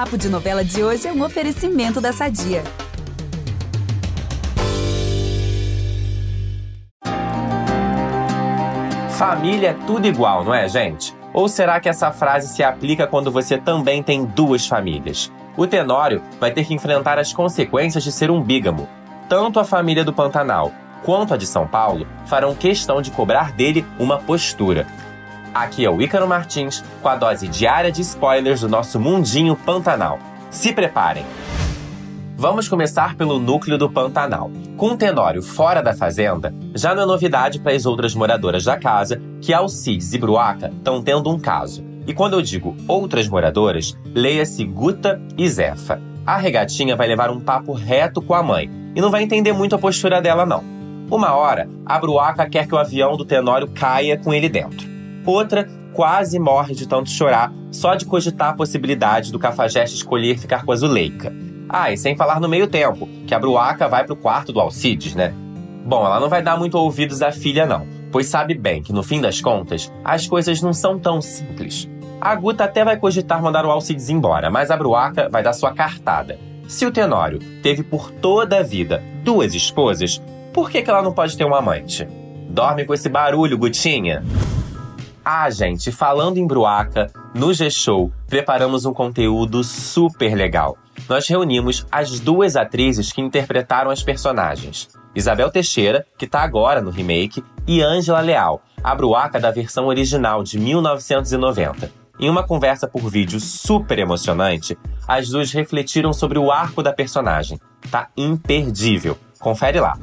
Papo de Novela de hoje é um oferecimento da Sadia. Família é tudo igual, não é, gente? Ou será que essa frase se aplica quando você também tem duas famílias? O Tenório vai ter que enfrentar as consequências de ser um bígamo. Tanto a família do Pantanal quanto a de São Paulo farão questão de cobrar dele uma postura. Aqui é o Ícaro Martins com a dose diária de spoilers do nosso mundinho Pantanal. Se preparem! Vamos começar pelo núcleo do Pantanal. Com o Tenório fora da fazenda, já não é novidade para as outras moradoras da casa que Alcides e Bruaca estão tendo um caso. E quando eu digo outras moradoras, leia-se Guta e Zefa. A regatinha vai levar um papo reto com a mãe e não vai entender muito a postura dela, não. Uma hora, a Bruaca quer que o avião do Tenório caia com ele dentro. Outra quase morre de tanto chorar só de cogitar a possibilidade do Cafajeste escolher ficar com a Zuleika. Ah, e sem falar no meio tempo, que a Bruaca vai pro quarto do Alcides, né? Bom, ela não vai dar muito ouvidos à filha, não, pois sabe bem que no fim das contas, as coisas não são tão simples. A Guta até vai cogitar mandar o Alcides embora, mas a Bruaca vai dar sua cartada. Se o Tenório teve por toda a vida duas esposas, por que, que ela não pode ter um amante? Dorme com esse barulho, Gutinha! Ah, gente, falando em Bruaca, no G-Show preparamos um conteúdo super legal. Nós reunimos as duas atrizes que interpretaram as personagens. Isabel Teixeira, que está agora no remake, e Ângela Leal, a Bruaca da versão original de 1990. Em uma conversa por vídeo super emocionante, as duas refletiram sobre o arco da personagem. Tá imperdível. Confere lá.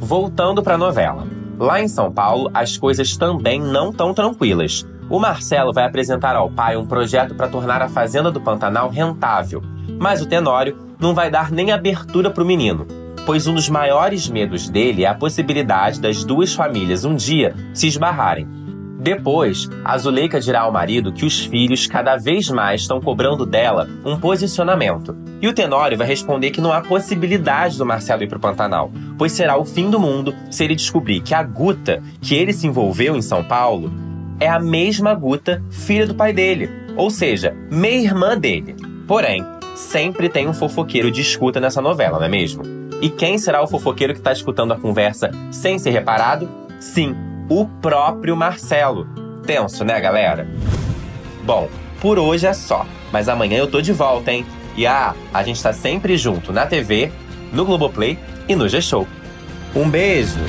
Voltando para a novela. Lá em São Paulo, as coisas também não tão tranquilas. O Marcelo vai apresentar ao pai um projeto para tornar a fazenda do Pantanal rentável, mas o Tenório não vai dar nem abertura para o menino, pois um dos maiores medos dele é a possibilidade das duas famílias um dia se esbarrarem. Depois, a Zuleika dirá ao marido que os filhos cada vez mais estão cobrando dela um posicionamento. E o Tenório vai responder que não há possibilidade do Marcelo ir para o Pantanal, pois será o fim do mundo se ele descobrir que a Guta, que ele se envolveu em São Paulo, é a mesma Guta, filha do pai dele, ou seja, meia-irmã dele. Porém, sempre tem um fofoqueiro de escuta nessa novela, não é mesmo? E quem será o fofoqueiro que está escutando a conversa sem ser reparado? Sim, o próprio Marcelo. Tenso, né, galera? Bom, por hoje é só, mas amanhã eu tô de volta, hein? E ah, a gente tá sempre junto na TV, no Globoplay e no G-Show. Um beijo!